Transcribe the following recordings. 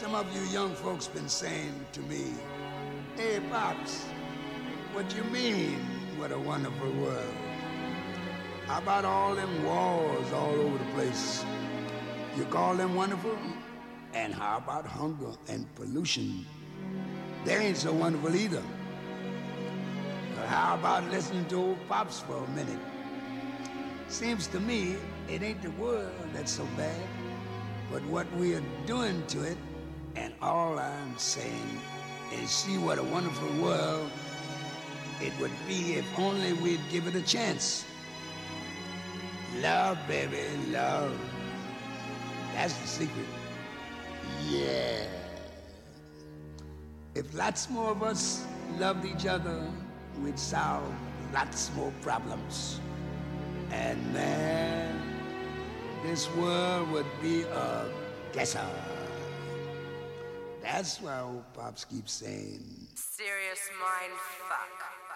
Some of you young folks been saying to me, Hey, Pops, what you mean, what a wonderful world? How about all them wars all over the place? You call them wonderful? And how about hunger and pollution? They ain't so wonderful either. But how about listening to old Pops for a minute? Seems to me it ain't the world that's so bad, but what we are doing to it. And all I'm saying is see what a wonderful world it would be if only we'd give it a chance. Love, baby, love. That's the secret. Yeah. If lots more of us loved each other, we'd solve lots more problems. And man, this world would be a guesser. That's why old Pops keeps saying, Serious mind fuck.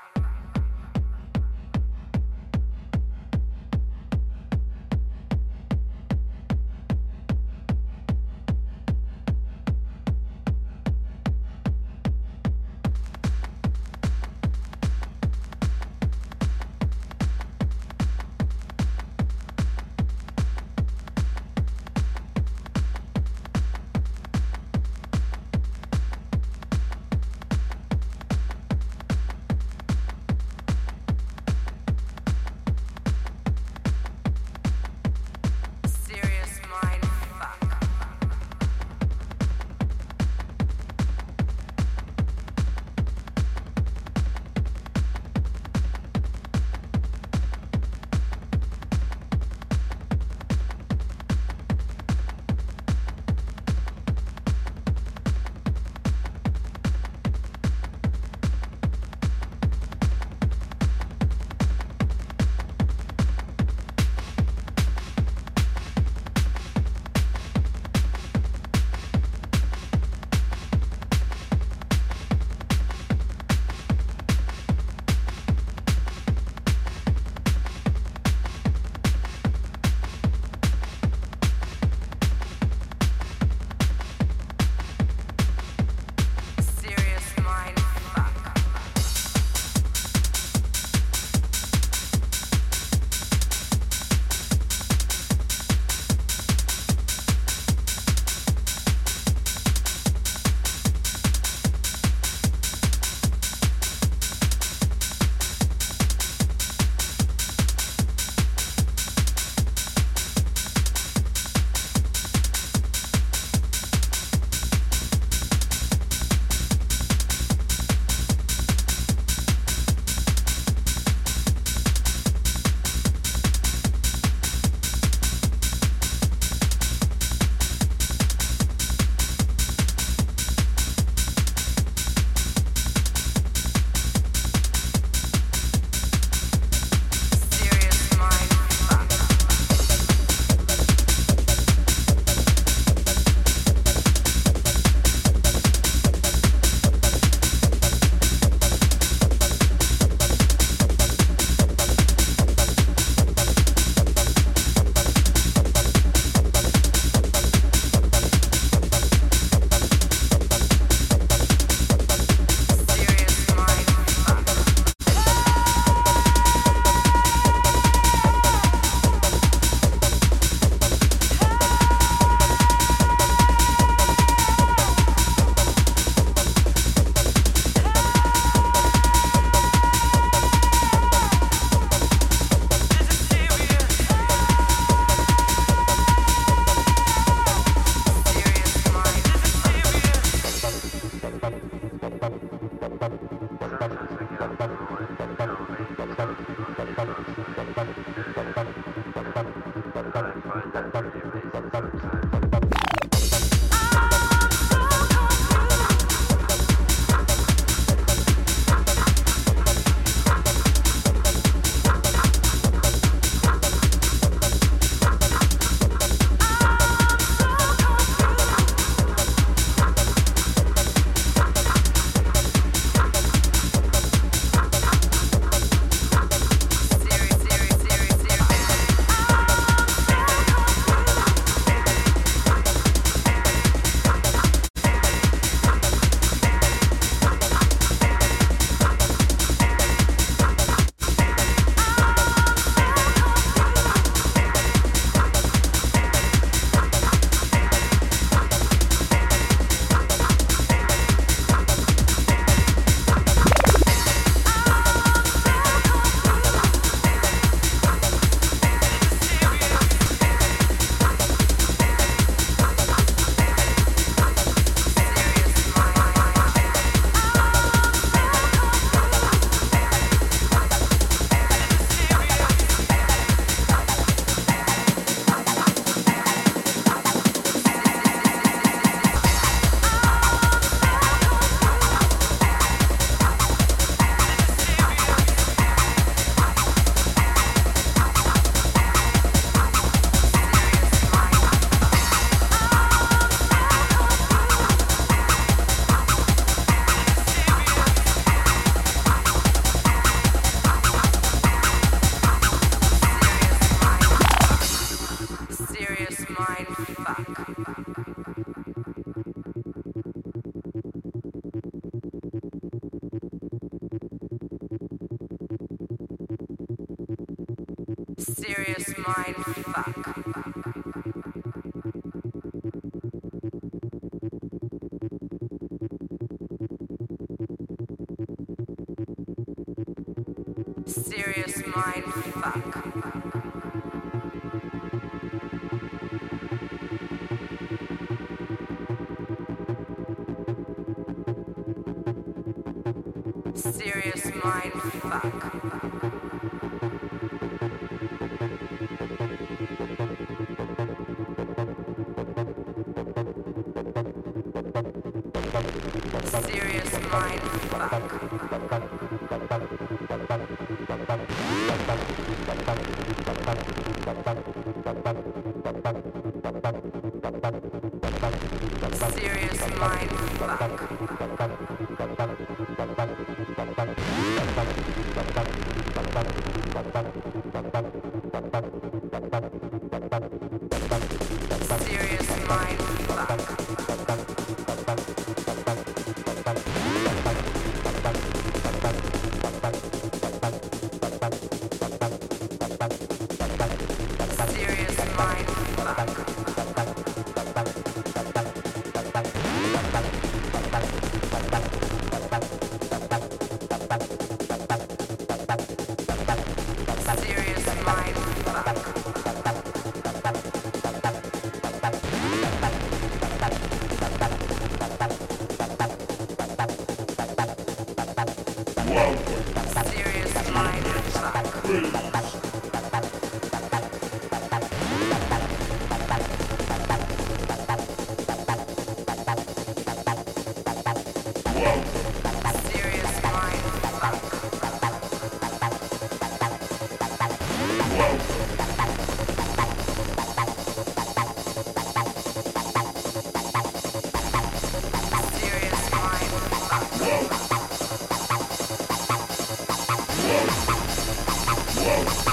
Thanks.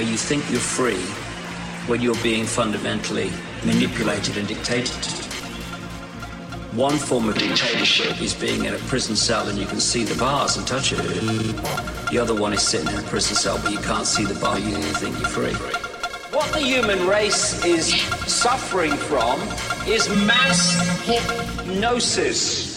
Where you think you're free when you're being fundamentally manipulated and dictated. One form of dictatorship is being in a prison cell and you can see the bars and touch it. The other one is sitting in a prison cell but you can't see the bar, you think you're free. What the human race is suffering from is mass hypnosis.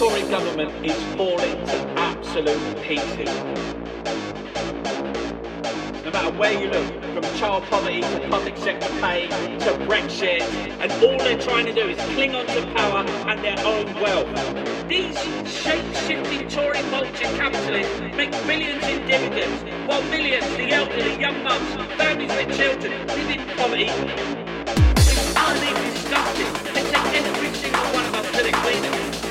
Tory government is falling to absolute pieces. No matter where you look, from child poverty to public sector pay to Brexit, and all they're trying to do is cling on to power and their own wealth. These shape-shifting Tory vulture capitalists make billions in dividends, while millions, the elderly, young mums, families with children, live in poverty. It's utterly disgusting. They take every single one of us to the cleaners.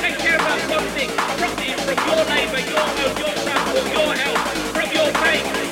They care about one thing, profiting from your labour, your home, your transport, your health, from your pay,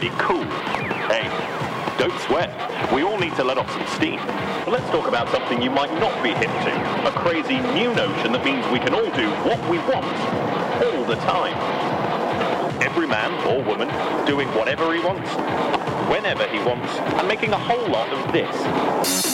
pretty cool. Hey, don't sweat. We all need to let off some steam. But let's talk about something you might not be hip to. A crazy new notion that means we can all do what we want all the time. Every man or woman doing whatever he wants, whenever he wants, and making a whole lot of this.